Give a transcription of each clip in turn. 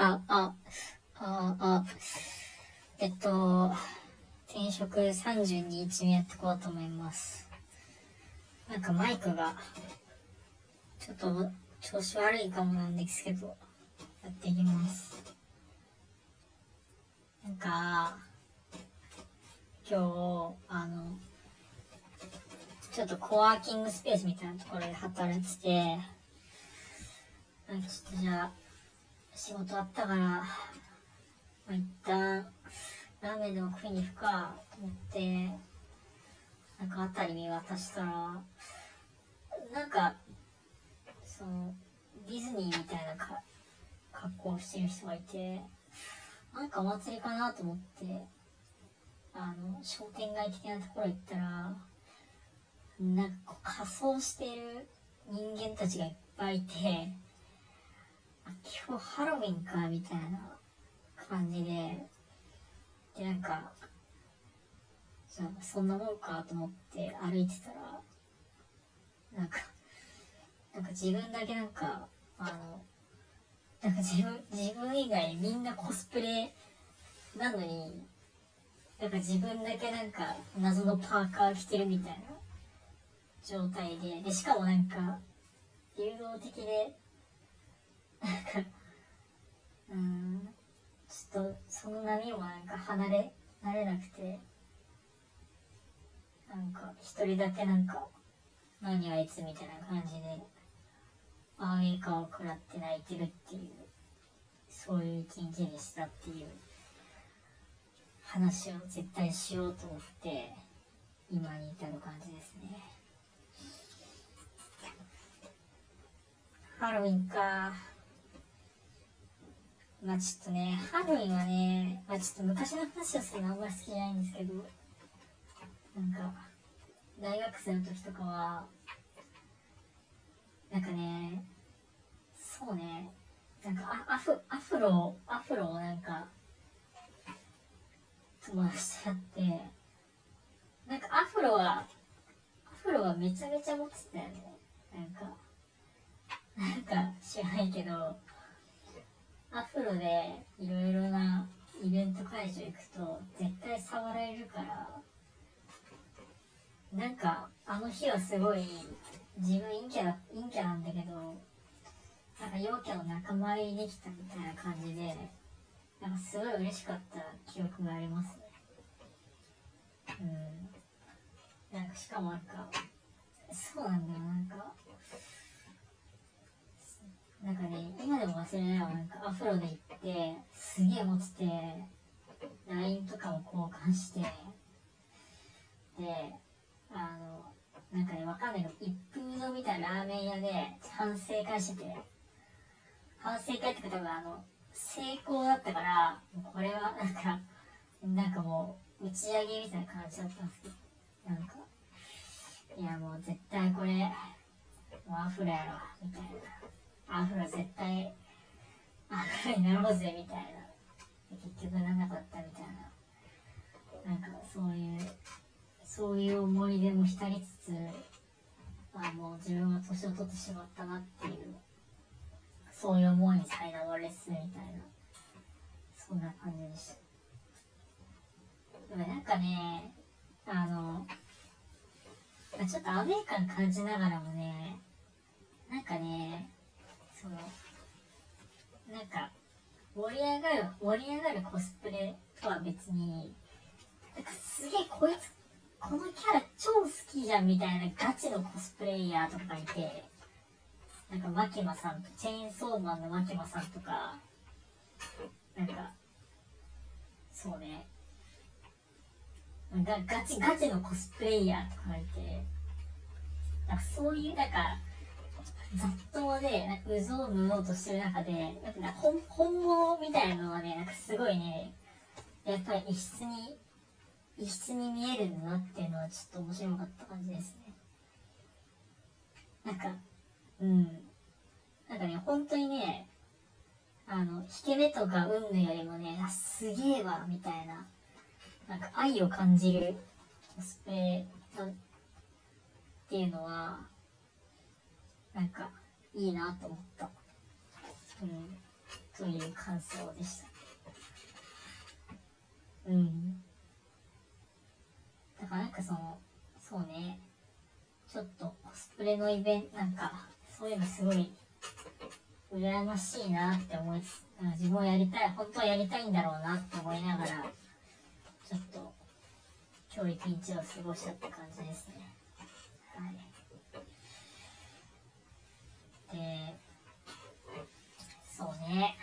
あ、あ、あ、あ、えっと、転職32日目やっていこうと思います。なんかマイクが、ちょっと調子悪いかもなんですけど、やっていきます。なんか、今日、あの、ちょっとコワーキングスペースみたいなところで働いてて、なんかちょっとじゃあ、仕事あったから、まあ、一旦、ラーメンでも食いに行くか、と思って、なんか辺り見渡したら、なんか、その、ディズニーみたいなか格好をしてる人がいて、なんかお祭りかなと思って、あの、商店街的なところ行ったら、なんか仮装してる人間たちがいっぱいいて、今日ハロウィンか、みたいな感じで、で、なんか、じゃあそんなもんかと思って歩いてたら、なんか、なんか自分だけなんか、あの、なんか自分、自分以外みんなコスプレなのに、なんか自分だけなんか謎のパーカー着てるみたいな状態で、で、しかもなんか、流動的で、うん、ちょっとその波もなんか離れ、慣れなくて、なんか一人だけなんか、何あいつみたいな感じで、アウェイ感を食らって泣いてるっていう、そういう一日でしたっていう話を絶対しようと思って、今に至る感じですね。ハロウィンか。まあちょっとね、ハロウィンはね、まあちょっと昔の話をするのあんまり好きじゃないんですけど、なんか、大学生の時とかは、なんかね、そうね、なんかアフアフロ、アフロをなんか、友達とやって、なんかアフロは、アフロはめちゃめちゃ持ってたよね。なんか、なんか知らないけど、アフロでいろいろなイベント会場行くと絶対触られるから、なんかあの日はすごい自分陰キャだ陰キャなんだけど、なんか陽キャの仲間入りできたみたいな感じで、なんかすごい嬉しかった記憶がありますね。うん。なんかしかもなんか、そうなんだよ、なんか、なんかね、今でも忘れないわ、なんかアフロで行って、すげえ持ってて、LINE とかも交換して、で、あの、なんかね、わかんないけど、一風堂みたいなラーメン屋で反省会してて、反省会ってか多分あの、成功だったから、これはなんか、なんかもう、打ち上げみたいな感じだったんですけど、なんか、いやもう絶対これ、もうアフロやろ、みたいな。アフロ絶対、アフロになろうぜ、みたいな。結局なんなかったみたいな。なんかそういう、そういう思い出も浸りつつ、あもう自分は年を取ってしまったなっていう、そういう思いに苛まれすみたいな、そんな感じでした。でもなんかね、あの、ちょっとアウェー感感じながらもね、なんかね、その、なんか、盛り上がる、盛り上がるコスプレとは別に、なんかすげえこいつ、このキャラ超好きじゃんみたいなガチのコスプレイヤーとかいて、なんかマキマさんと、チェーンソーマンのマキマさんとか、なんか、そうね、がガチガチのコスプレイヤーとかいて、なんかそういう、なんか、雑踏で、なんか、うぞうむぞうとしてる中で、なんかね本本物みたいなのはね、なんかすごいね、やっぱり異質に、異質に見えるんだなっていうのはちょっと面白かった感じですね。なんか、うん。なんかね、本当にね、あの、引け目とか運のよりもね、あ、すげえわ、みたいな、なんか愛を感じるコスプレっていうのは、なんか、いいなと思った。うん。という感想でした。うん。だからなんかその、そうね、ちょっとコスプレのイベント、なんか、そういうのすごい、羨ましいなって思いつつ、自分もやりたい、本当はやりたいんだろうなって思いながら、ちょっと、今日一日を過ごしたって感じですね。はい。で、そうね。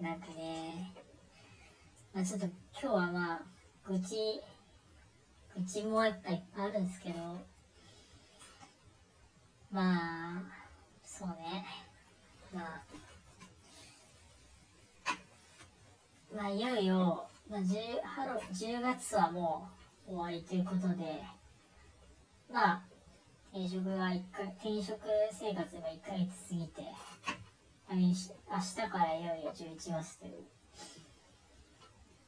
なんかね、まあちょっと今日はまあ、愚痴、愚痴もやっぱいっぱいあるんですけど、まあ、そうね。まあ、まあいよいよ、まあ、10, ハロ10月はもう終わりということで、まあ、転職が一回、転職生活が1ヶ月過ぎて、明日からいよいよ11月という。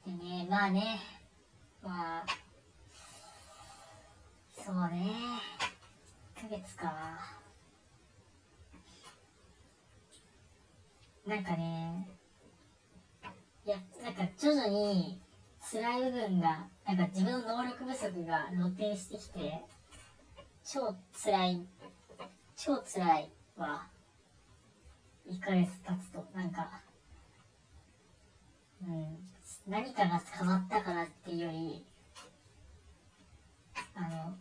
でね、まあね、まあ、そうね、1ヶ月か。なんかね、いや、なんか徐々に辛い部分が、なんか自分の能力不足が露呈してきて、超辛い、超辛いわ。1ヶ月経つと、なんか、うん、何かが変わったからっていうより、あの、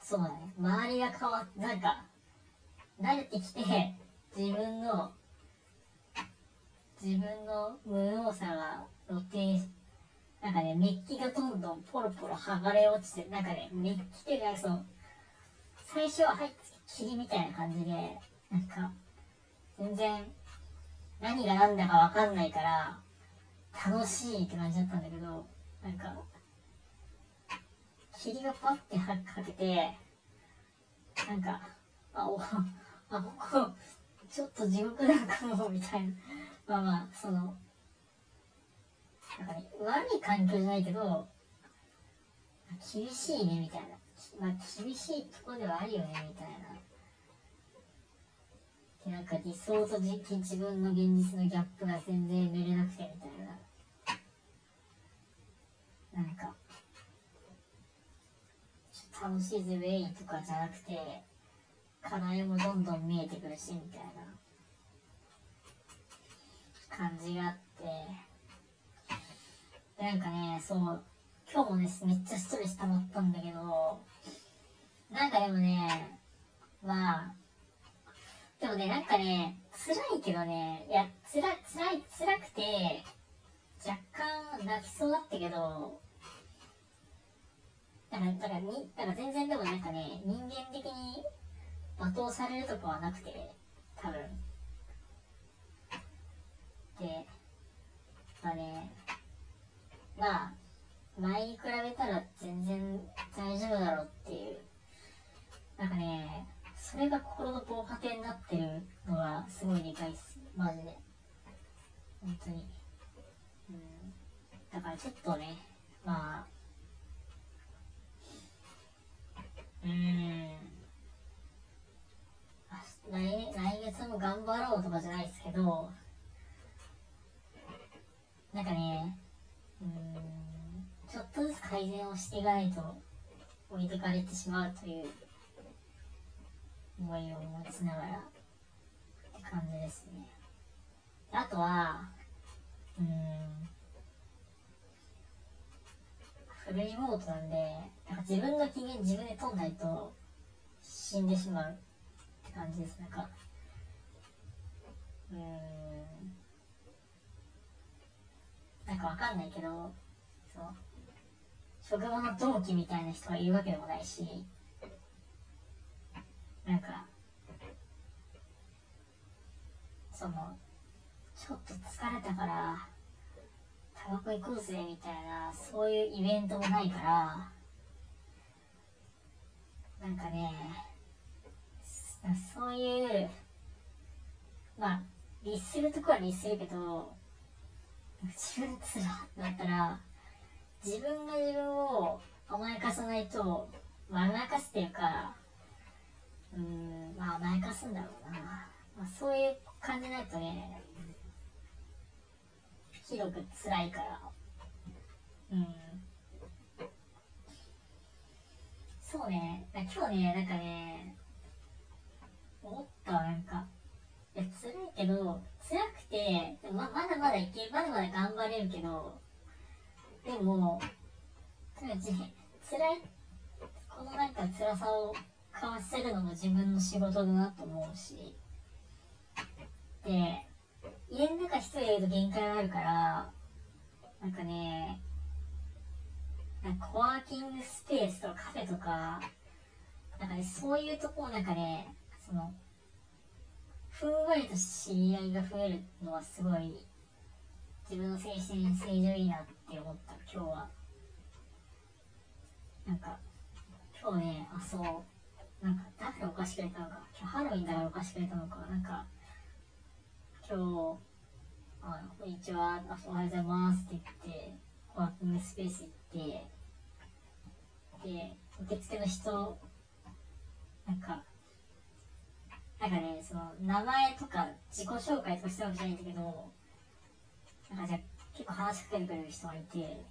そうだね、周りが変わっなんか、慣れてきて、自分の、自分の無能さが露呈しなんかね、メッキがどんどんポロポロ剥がれ落ちて、なんかね、メッキっていうか、その、最初は入って霧みたいな感じで、なんか、全然、何が何だかわかんないから、楽しいって感じだったんだけど、なんか、霧がパッてはかけて、なんか、あ、お、あ、ここ、ちょっと地獄なんかも、みたいな。まあまあ、その、なんかね、悪い環境じゃないけど、厳しいね、みたいな。まあ、厳しいとこではあるよね、みたいな。なんか理想とじ自分の現実のギャップが全然埋めれなくて、みたいな。なんか、楽しいぜ、ウェイとかじゃなくて、課題もどんどん見えてくるし、みたいな感じがあって、なんかね、そう、今日もね、めっちゃストレス溜まったんだけど、なんかでもね、まあ、でもね、なんかね、辛いけどね、いや、辛、辛い、辛くて、若干泣きそうだったけど、だから、だからに、だから全然でもなんかね、人間的に罵倒されるとかはなくて、多分。で、まあね、まあ、前に比べたら全然大丈夫だろうっていう。なんかね、それが心の防波堤になってるのがすごい理解っす。マジで。本当に。うん。だからちょっとね、まあ、うーん。あ来来月も頑張ろうとかじゃないですけど、なんかね、うーん、ちょっとずつ改善をしていかないと置いてかれてしまうという思いを持ちながらって感じですね。あとは、うん、フルリモートなんで、なんか自分の機嫌自分で取んないと死んでしまうって感じです。なんか、うん、なんかわかんないけど、そう、職場の同期みたいな人がいるわけでもないし、なんか、その、ちょっと疲れたから、タバコ行こうぜみたいな、そういうイベントもないから、なんかね、そういう、まあ、律するとこは律するけど、自分つらだったら、自分が自分を甘やかさないと、まあ甘やかすっていうか、うん、まあ甘やかすんだろうな。まあ、そういう感じなるとね、ひどく辛いから。うん。そうね、今日ね、なんかね、思ったなんか、いや、辛いけど、辛くて、ま、まだまだいけ、まだまだ頑張れるけど、でも、とに辛い、このなんか辛さをかわせるのも自分の仕事だなと思うし、で、家の中一人いると限界があるから、なんかね、なんかコワーキングスペースとかカフェとか、なんかね、そういうとこをなんかね、その、ふんわりと知り合いが増えるのはすごい、自分の精神性上いいなって思った、今日は。なんか、今日ね、あ、そう、なんか誰がお菓子くれたのか、今日ハロウィンだからお菓子くれたのか、なんか、今日、あこんにちは、おはようございますって言って、ワーキングスペース行って、で、受付の人、なんか、なんかね、その、名前とか自己紹介とかしたわけじゃないんだけど、なんかじゃ結構話しかけてくれる人がいて、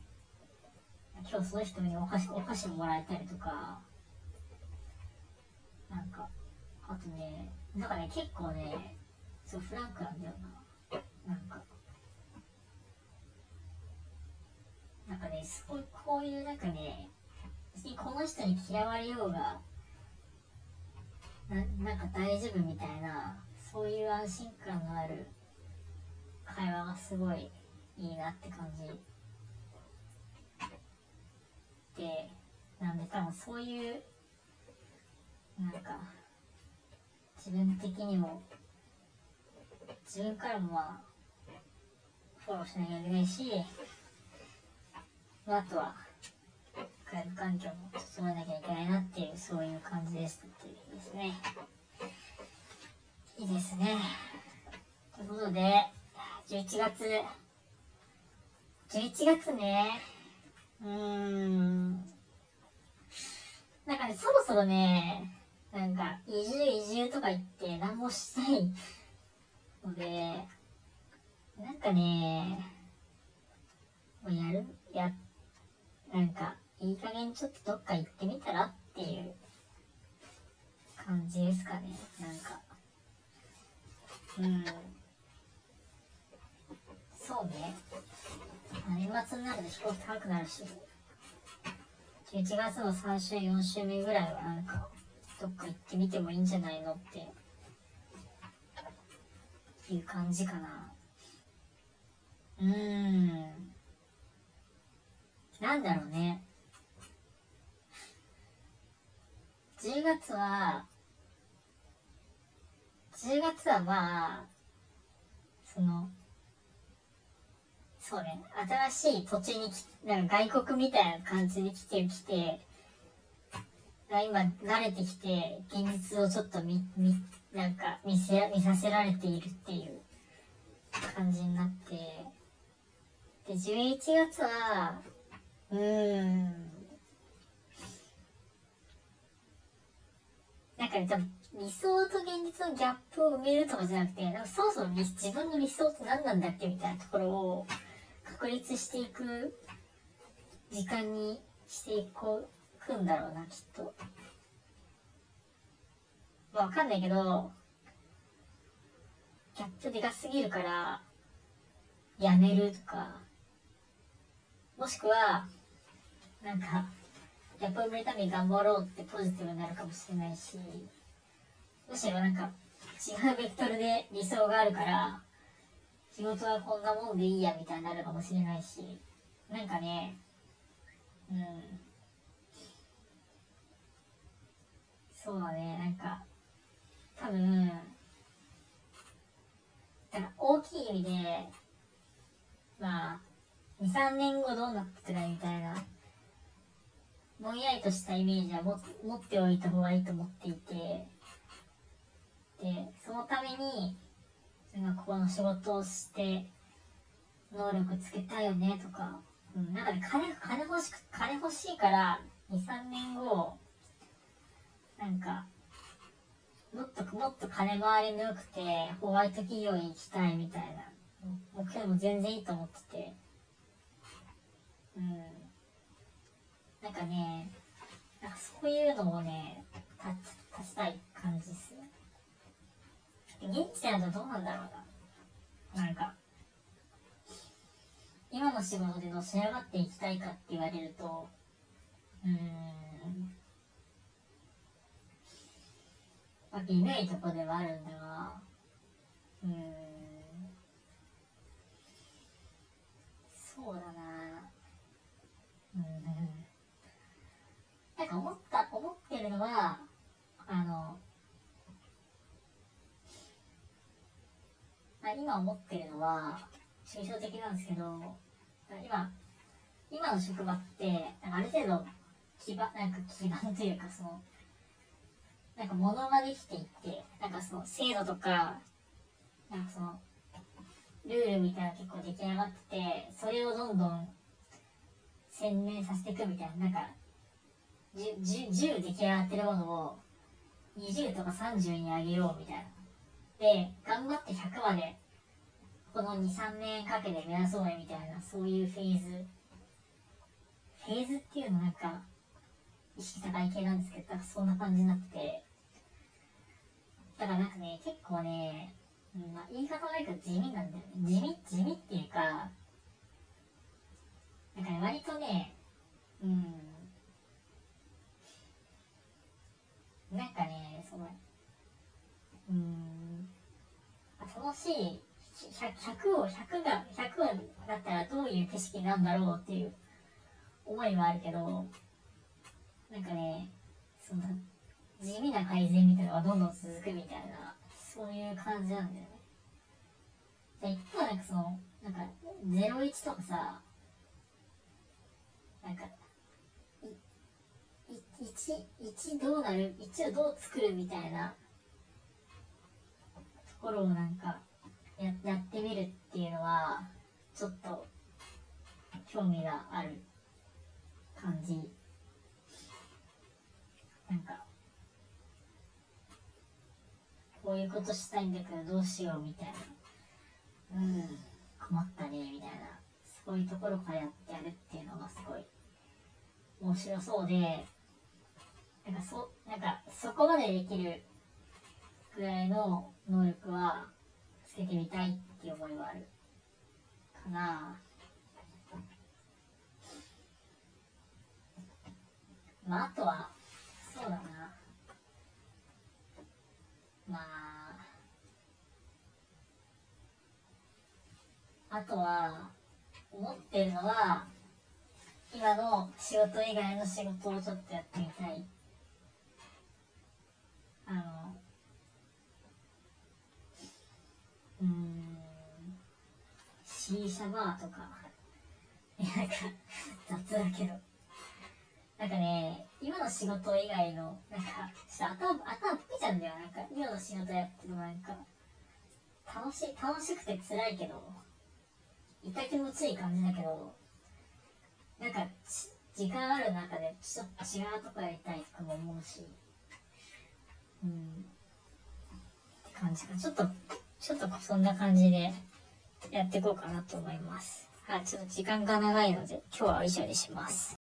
今日その人にお菓子、お菓子もらえたりとか、なんか、あとね、なんかね、結構ね、そう、フランクなんだよな。なんか。なんかね、すごい、こういうなんかね、別にこの人に嫌われようが、ななんか大丈夫みたいな、そういう安心感のある会話がすごいいいなって感じ。で、なんで多分そういう、なんか、自分的にも自分からもまあ、フォローしなきゃいけないし、まあ、あとは、外部環境も整えなきゃいけないなっていう、そういう感じですっていうですね。いいですね。ということで、11月、11月ね、うーん、なんかね、そろそろね、なんか、移住移住とか言って何もしないので、なんかね、もうやる、や、なんか、いい加減ちょっとどっか行ってみたらっていう感じですかね、なんか。うん。そうね。年末になると飛行機高くなるし、11月の3週、4週目ぐらいはなんか、どっか行ってみてもいいんじゃないのっていう感じかな。うーん。なんだろうね。10月は、10月はまあ、その、そうね、新しい土地にき、なんか外国みたいな感じに来て、来て、今慣れてきて、現実をちょっと見、見、なんか見せ、見させられているっていう感じになって、で、11月は、うーん、なんかね、多分理想と現実のギャップを埋めるとかじゃなくて、なんかそもそも自分の理想って何なんだっけみたいなところを確立していく時間にしていこう、くんだろうな、きっと。わかんないけど、ギャップでかすぎるから、やめるとか、もしくは、なんか、ギャップ埋めるために頑張ろうってポジティブになるかもしれないし、むしろなんか、違うベクトルで理想があるから、仕事はこんなもんでいいやみたいになるかもしれないし、なんかね、うん。そうだね、なんか、多分、だか大きい意味で、まあ、2、3年後どうなってたらみたいな、ぼんやりとしたイメージは持持っておいた方がいいと思っていて、で、そのために、自分がここの仕事をして、能力つけたいよねとか、うん、なんかね、金、金欲しく、金欲しいから、2、3年後、なんか、もっともっと金回りの良くて、ホワイト企業に行きたいみたいな目標も全然いいと思ってて。うん。なんかね、なんかそういうのをね、立ちたい感じっすね。現地でだとどうなんだろうな。なんか、今の仕事でのし上がっていきたいかって言われると、うーん、まあ、微妙いとこではあるんだが、うーん、そうだな。うん、なんか思った、思ってるのは、あの、まあ、今思ってるのは、抽象的なんですけど、今、今の職場って、ある程度、基盤、なんか基盤というか、その、なんか物ができていって、なんかその制度とか、なんかその、ルールみたいな結構出来上がってて、それをどんどん洗練させていくみたいな、なんか、10, 10出来上がってるものを20とか30に上げようみたいな。で、頑張って100まで、この2、3年かけて目指そうねみたいな、そういうフェーズ。フェーズっていうのなんか、意識高い系なんですけど、そんな感じになってて、だからなんかね、結構ね、まあ、言い方悪いけど地味なんだよね。地味、地味っていうか、なんかね、割とね、うん、なんかね、その、うん、楽しい、100, を、100が、100だったらどういう景色なんだろうっていう思いはあるけど、なんかね、その、地味な改善みたいなのがどんどん続くみたいな、そういう感じなんだよね。で、一方なんかその、なんか、01とかさ、なんか、い、1、1どうなる ?1 をどう作るみたいな、ところをなんか、や、やってみるっていうのは、ちょっと、興味がある感じ。なんか、こういうことしたいんだけどどうしようみたいな。うん、困ったね、みたいな。そういうところからやってやるっていうのがすごい面白そうで、なんかそ、なんかそこまでできるくらいの能力はつけてみたいっていう思いはあるかなまあ、あとは、そうだな。まあ、あとは、思ってるのは、今の仕事以外の仕事をちょっとやってみたい。あの、うん、シーシャバーとか、なんか、雑だけど、なんかね、今の仕事以外の、なんか、ちょっと頭、頭吹けちゃうんだよ。なんか、今の仕事やってるなんか、楽しい、楽しくて辛いけど、痛気持ちいい感じだけど、なんか、時間ある中でちょっと違うとこやりたいとかも思うし、うん、って感じか。ちょっと、ちょっとそんな感じでやっていこうかなと思います。はい、ちょっと時間が長いので、今日は以上にします。